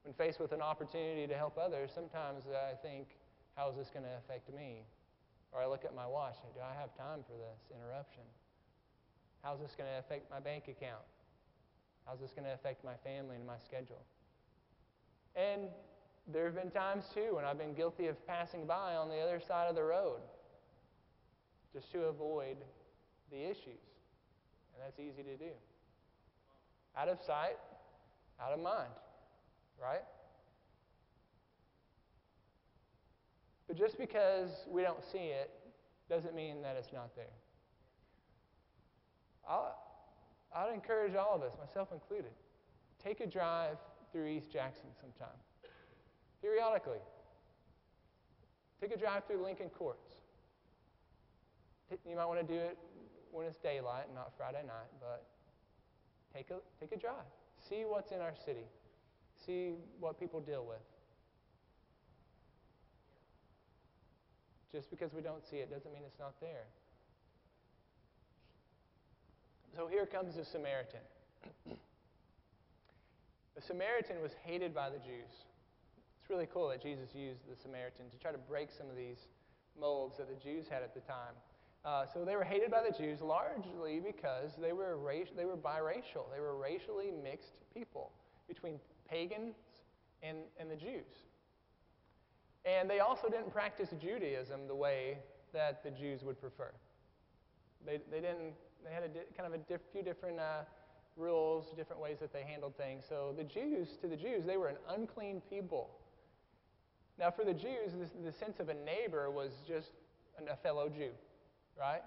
When faced with an opportunity to help others, sometimes I think, how is this going to affect me? Or I look at my watch, and do I have time for this interruption? How's this going to affect my bank account? How's this going to affect my family and my schedule? And there have been times too when I've been guilty of passing by on the other side of the road just to avoid the issues. And that's easy to do. Out of sight, out of mind, right? But just because we don't see it doesn't mean that it's not there. I'll, I'd encourage all of us, myself included, take a drive through East Jackson sometime, periodically. Take a drive through Lincoln Courts. You might want to do it when it's daylight, not Friday night, but take a, take a drive. See what's in our city. See what people deal with. Just because we don't see it doesn't mean it's not there. So here comes the Samaritan. the Samaritan was hated by the Jews. It's really cool that Jesus used the Samaritan to try to break some of these molds that the Jews had at the time. Uh, so they were hated by the Jews largely because they were, they were biracial. They were racially mixed people between pagans and, and the Jews. And they also didn't practice Judaism the way that the Jews would prefer. They, they didn't, they had a di- kind of a diff, few different uh, rules, different ways that they handled things. So the Jews, to the Jews, they were an unclean people. Now, for the Jews, this, the sense of a neighbor was just an, a fellow Jew, right?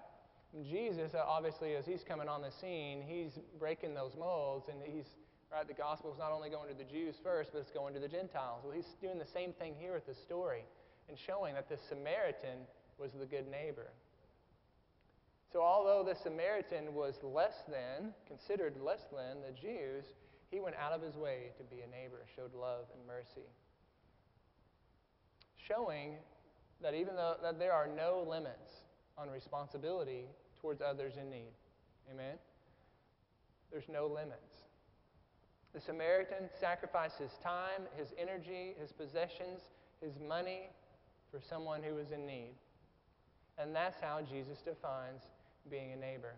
And Jesus, uh, obviously, as he's coming on the scene, he's breaking those molds, and he's right. The gospel is not only going to the Jews first, but it's going to the Gentiles. Well, he's doing the same thing here with the story, and showing that the Samaritan was the good neighbor. So, although the Samaritan was less than, considered less than the Jews, he went out of his way to be a neighbor, showed love and mercy. Showing that even though that there are no limits on responsibility towards others in need. Amen? There's no limits. The Samaritan sacrificed his time, his energy, his possessions, his money for someone who was in need. And that's how Jesus defines being a neighbor.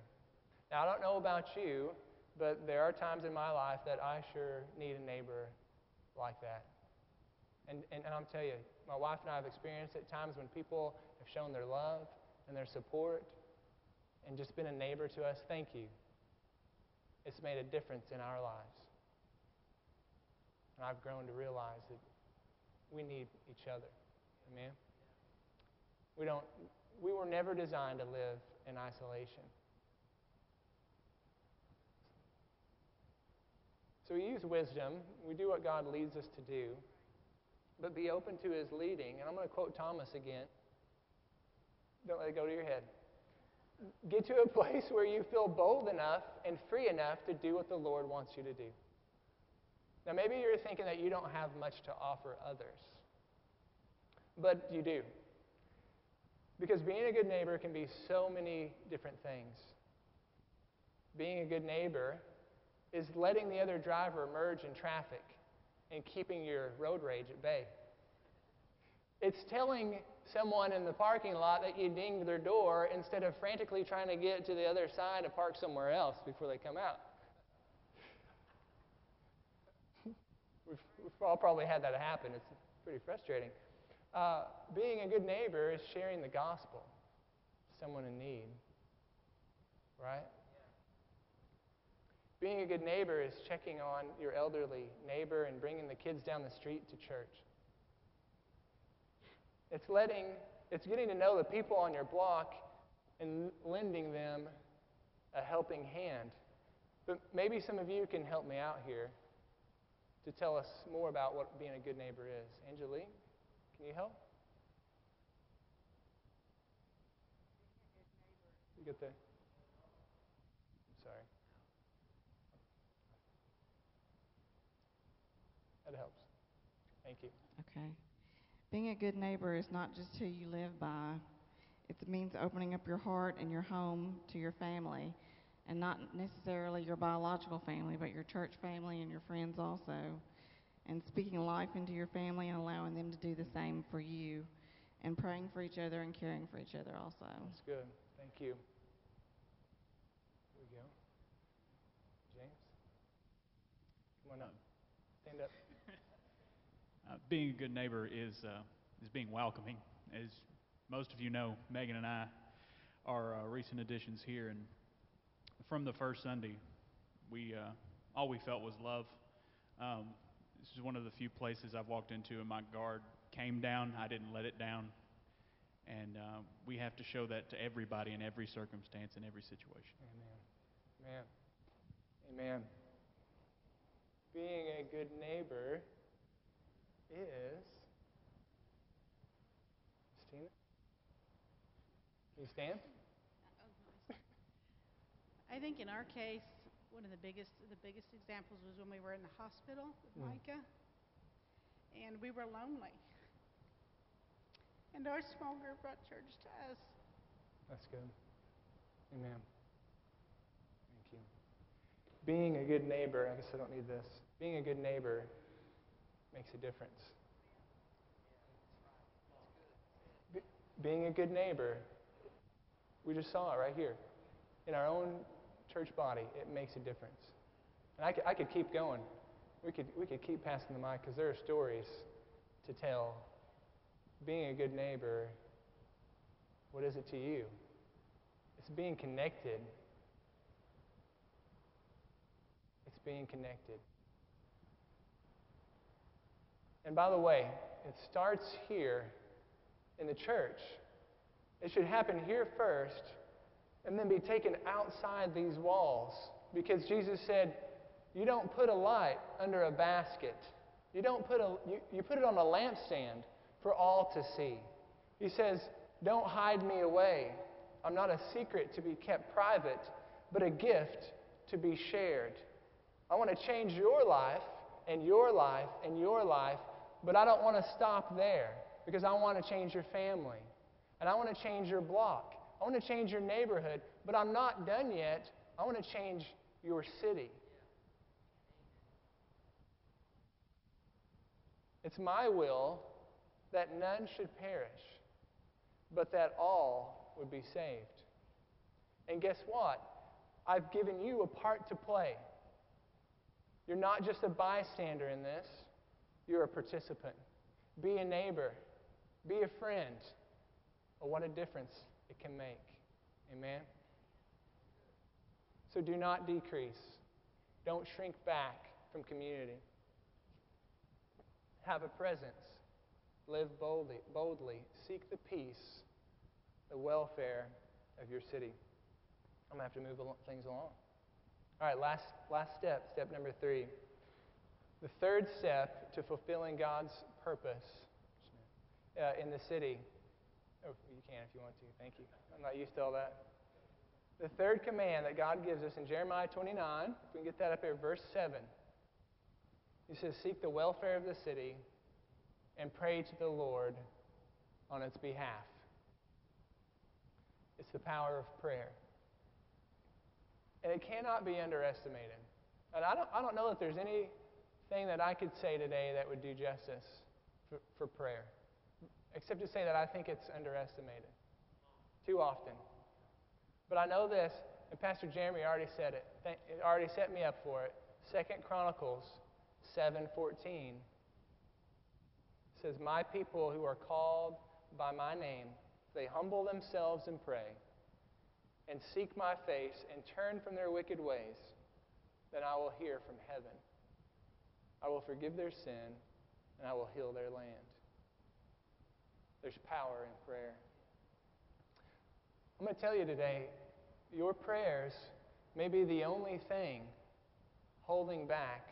Now, I don't know about you, but there are times in my life that I sure need a neighbor like that. And, and, and I'm telling you, my wife and I have experienced at times when people have shown their love and their support and just been a neighbor to us. Thank you. It's made a difference in our lives. And I've grown to realize that we need each other. Amen? We, don't, we were never designed to live in isolation. So we use wisdom. We do what God leads us to do, but be open to his leading. And I'm going to quote Thomas again. Don't let it go to your head. get to a place where you feel bold enough and free enough to do what the Lord wants you to do. Now, maybe you're thinking that you don't have much to offer others, but you do. Because being a good neighbor can be so many different things. Being a good neighbor is letting the other driver merge in traffic and keeping your road rage at bay. It's telling someone in the parking lot that you dinged their door instead of frantically trying to get to the other side to park somewhere else before they come out. We've, all probably had that happen. It's pretty frustrating. Uh, being a good neighbor is sharing the gospel to someone in need, right? Being a good neighbor is checking on your elderly neighbor and bringing the kids down the street to church. It's letting, it's getting to know the people on your block and lending them a helping hand. But maybe some of you can help me out here to tell us more about what being a good neighbor is. Angelique, can you help? You get the. Sorry. That helps. Thank you. Okay. Being a good neighbor is not just who you live by, it means opening up your heart and your home to your family, and not necessarily your biological family, but your church family and your friends also. And speaking life into your family and allowing them to do the same for you, and praying for each other and caring for each other also. That's good. Thank you. Here we go. James? Come on up. Stand up. Uh, being a good neighbor is, uh, is being welcoming. As most of you know, Megan and I are uh, recent additions here, and from the first Sunday, we uh, all we felt was love. Um, this is one of the few places I've walked into, and my guard came down. I didn't let it down, and uh, we have to show that to everybody in every circumstance, in every situation. Amen. Amen. Amen. Being a good neighbor is. Christina? Can you stand? I think in our case, one of the biggest the biggest examples was when we were in the hospital with Mm. Micah, and we were lonely. And our small group brought church to us. That's good. Amen. Thank you. Being a good neighbor, I guess I don't need this. Being a good neighbor makes a difference. Be- being a good neighbor, we just saw it right here. In our own church body, it makes a difference. And I could, I could keep going. We could, we could keep passing the mic because there are stories to tell. Being a good neighbor, what is it to you? It's being connected. It's being connected. And by the way, it starts here in the church. It should happen here first and then be taken outside these walls because Jesus said, You don't put a light under a basket. You don't put a you, you put it on a lampstand for all to see. He says, Don't hide me away. I'm not a secret to be kept private, but a gift to be shared. I want to change your life and your life and your life, but I don't want to stop there because I want to change your family. And I want to change your block. I want to change your neighborhood, but I'm not done yet. I want to change your city. It's my will that none should perish, but that all would be saved. And guess what? I've given you a part to play. You're not just a bystander in this, you're a participant. Be a neighbor, be a friend. Oh, what a difference it can make. Amen? So do not decrease, don't shrink back from community. Have a presence. Live boldly, boldly. Seek the peace, the welfare of your city. I'm going to have to move things along. All right, last, last step, step number three. The third step to fulfilling God's purpose uh, in the city. Oh, you can if you want to. Thank you. I'm not used to all that. The third command that God gives us in Jeremiah 29, if we can get that up here, verse 7. He says, Seek the welfare of the city and pray to the Lord on its behalf. It's the power of prayer. And it cannot be underestimated. And I don't, I don't know that there's anything that I could say today that would do justice for, for prayer, except to say that I think it's underestimated too often. But I know this, and Pastor Jeremy already said it. It already set me up for it. Second Chronicles 7:14 says, "My people who are called by my name, if they humble themselves and pray, and seek my face and turn from their wicked ways, then I will hear from heaven. I will forgive their sin, and I will heal their land." There's power in prayer. I'm going to tell you today, your prayers may be the only thing holding back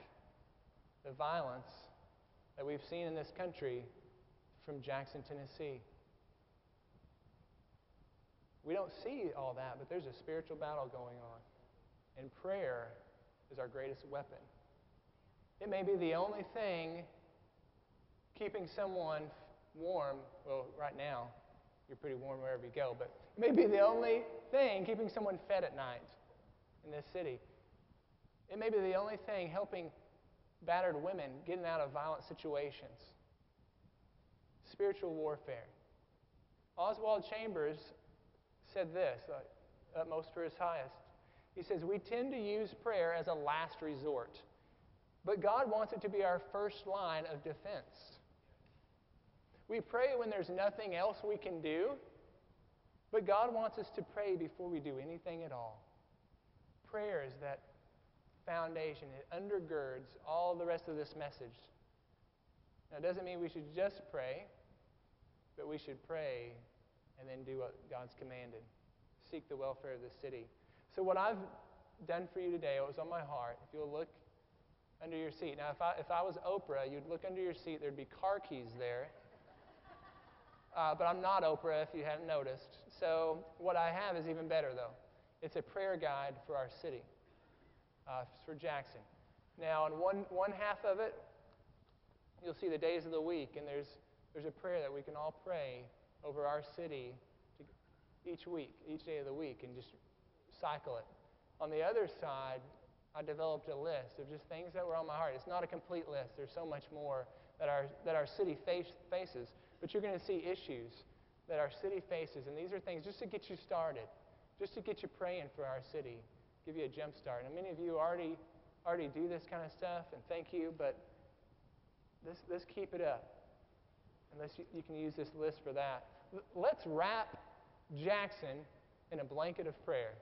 the violence that we've seen in this country from Jackson, Tennessee. We don't see all that, but there's a spiritual battle going on. And prayer is our greatest weapon. It may be the only thing keeping someone warm, well, right now, you're pretty warm wherever you go, but it may be the only thing keeping someone fed at night in this city. It may be the only thing helping battered women getting out of violent situations. Spiritual warfare. Oswald Chambers said this, uh, utmost for his highest. He says, We tend to use prayer as a last resort, but God wants it to be our first line of defense. We pray when there's nothing else we can do, but God wants us to pray before we do anything at all. Prayer is that foundation, it undergirds all the rest of this message. Now, it doesn't mean we should just pray, but we should pray and then do what God's commanded seek the welfare of the city. So, what I've done for you today, it was on my heart. If you'll look under your seat. Now, if I, if I was Oprah, you'd look under your seat, there'd be car keys there. Uh, but I'm not Oprah, if you hadn't noticed. So, what I have is even better, though. It's a prayer guide for our city, uh, for Jackson. Now, on one, one half of it, you'll see the days of the week, and there's, there's a prayer that we can all pray over our city each week, each day of the week, and just cycle it. On the other side, I developed a list of just things that were on my heart. It's not a complete list, there's so much more that our, that our city face, faces. But you're going to see issues that our city faces, and these are things just to get you started, just to get you praying for our city, give you a jump start. And many of you already, already do this kind of stuff, and thank you, but let's, let's keep it up. And let's, you can use this list for that. Let's wrap Jackson in a blanket of prayer.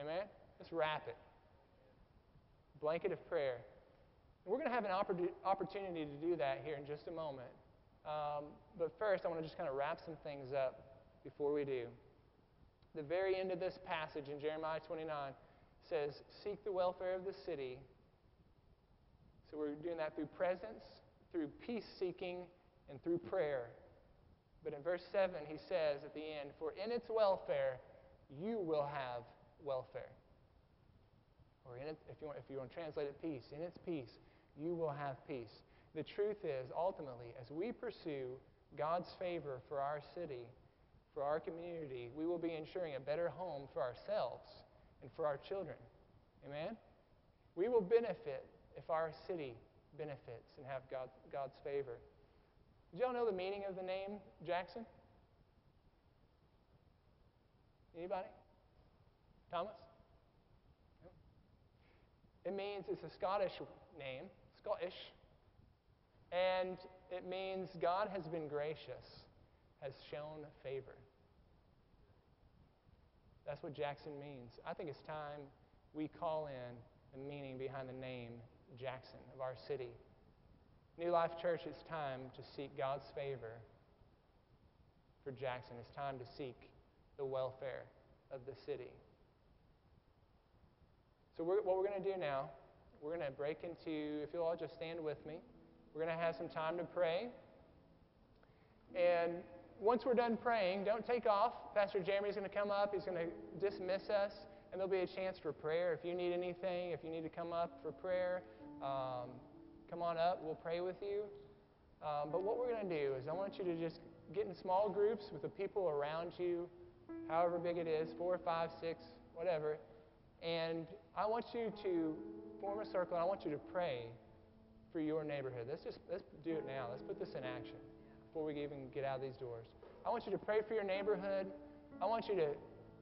Amen? Let's wrap it. Blanket of prayer. And We're going to have an opportunity to do that here in just a moment. Um, but first, I want to just kind of wrap some things up before we do. The very end of this passage in Jeremiah 29 says, Seek the welfare of the city. So we're doing that through presence, through peace seeking, and through prayer. But in verse 7, he says at the end, For in its welfare, you will have welfare. Or in if you want, if you want to translate it, peace. In its peace, you will have peace. The truth is, ultimately, as we pursue God's favor for our city, for our community, we will be ensuring a better home for ourselves and for our children. Amen? We will benefit if our city benefits and have God, God's favor. Did y'all know the meaning of the name Jackson? Anybody? Thomas? It means it's a Scottish name, Scottish, and it means God has been gracious, has shown favor. That's what Jackson means. I think it's time we call in the meaning behind the name Jackson of our city. New Life Church, it's time to seek God's favor for Jackson. It's time to seek the welfare of the city. So, we're, what we're going to do now, we're going to break into, if you'll all just stand with me. We're going to have some time to pray. And once we're done praying, don't take off. Pastor Jeremy's going to come up. He's going to dismiss us, and there'll be a chance for prayer. If you need anything, if you need to come up for prayer, um, come on up. We'll pray with you. Um, but what we're going to do is I want you to just get in small groups with the people around you, however big it is four, five, six, whatever. And I want you to form a circle, and I want you to pray for your neighborhood. Let's just let's do it now. Let's put this in action before we even get out of these doors. I want you to pray for your neighborhood. I want you to,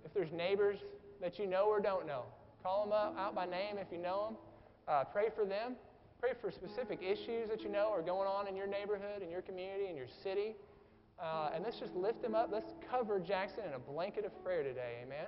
if there's neighbors that you know or don't know, call them up, out by name if you know them. Uh, pray for them. Pray for specific issues that you know are going on in your neighborhood, in your community, in your city. Uh, and let's just lift them up. Let's cover Jackson in a blanket of prayer today. Amen.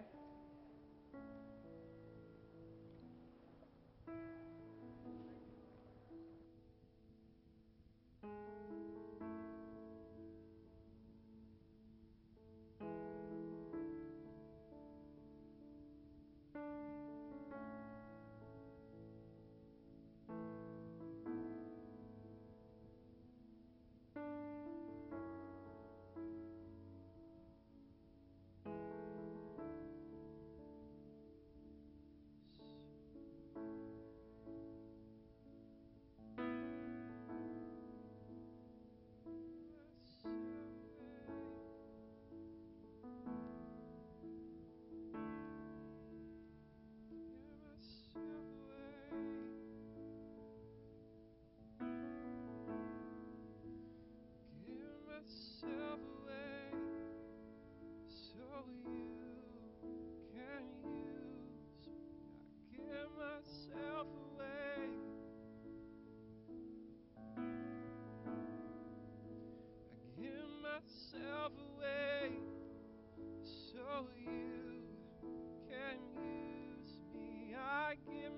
I give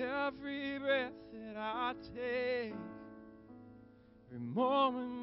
Every breath that I take, every moment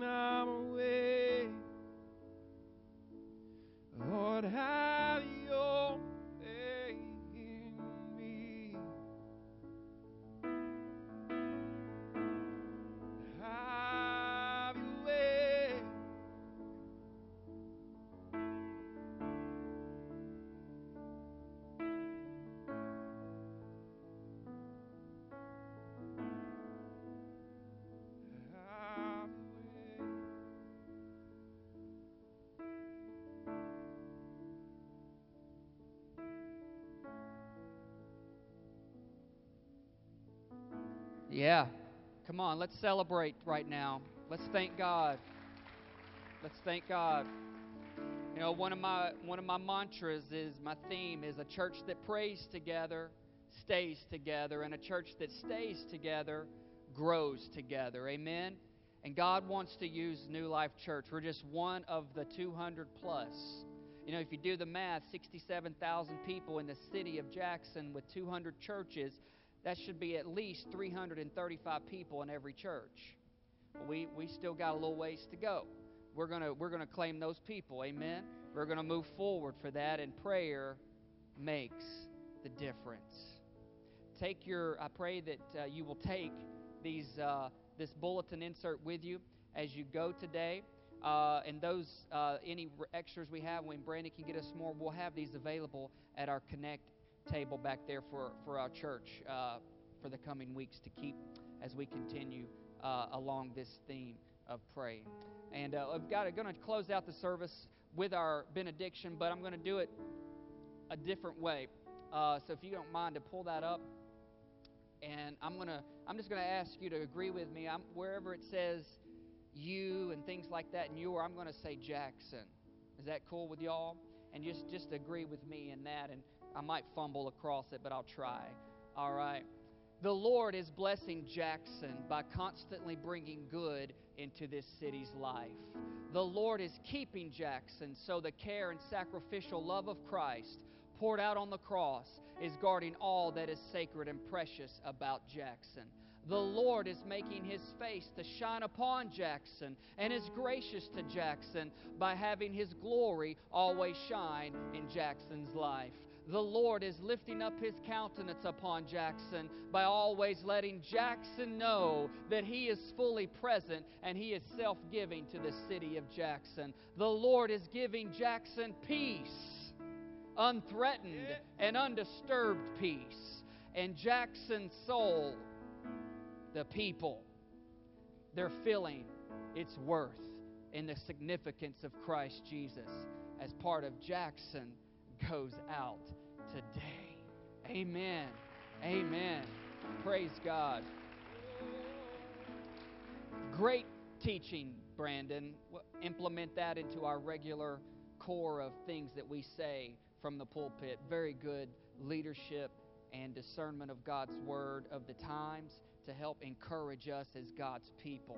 Come on, let's celebrate right now. Let's thank God. Let's thank God. You know, one of my one of my mantras is my theme is a church that prays together stays together and a church that stays together grows together. Amen. And God wants to use New Life Church. We're just one of the 200 plus. You know, if you do the math, 67,000 people in the city of Jackson with 200 churches, that should be at least 335 people in every church. We, we still got a little ways to go. We're going we're to claim those people. Amen. We're going to move forward for that, and prayer makes the difference. Take your, I pray that uh, you will take these, uh, this bulletin insert with you as you go today. Uh, and those, uh, any extras we have, when Brandy can get us more, we'll have these available at our Connect table back there for, for our church uh, for the coming weeks to keep as we continue uh, along this theme of praying. And uh, I've got going to close out the service with our benediction, but I'm going to do it a different way. Uh, so if you don't mind to pull that up, and I'm gonna, I'm just gonna ask you to agree with me. I'm wherever it says you and things like that, and you, your, I'm gonna say Jackson. Is that cool with y'all? And just, just agree with me in that. And I might fumble across it, but I'll try. All right. The Lord is blessing Jackson by constantly bringing good into this city's life. The Lord is keeping Jackson so the care and sacrificial love of Christ poured out on the cross is guarding all that is sacred and precious about Jackson. The Lord is making his face to shine upon Jackson and is gracious to Jackson by having his glory always shine in Jackson's life. The Lord is lifting up his countenance upon Jackson by always letting Jackson know that he is fully present and he is self giving to the city of Jackson. The Lord is giving Jackson peace, unthreatened and undisturbed peace. And Jackson's soul, the people, they're feeling its worth in the significance of Christ Jesus as part of Jackson goes out today. Amen. Amen. Praise God. Great teaching, Brandon. W- Implement that into our regular core of things that we say from the pulpit. Very good leadership and discernment of God's word of the times to help encourage us as God's people.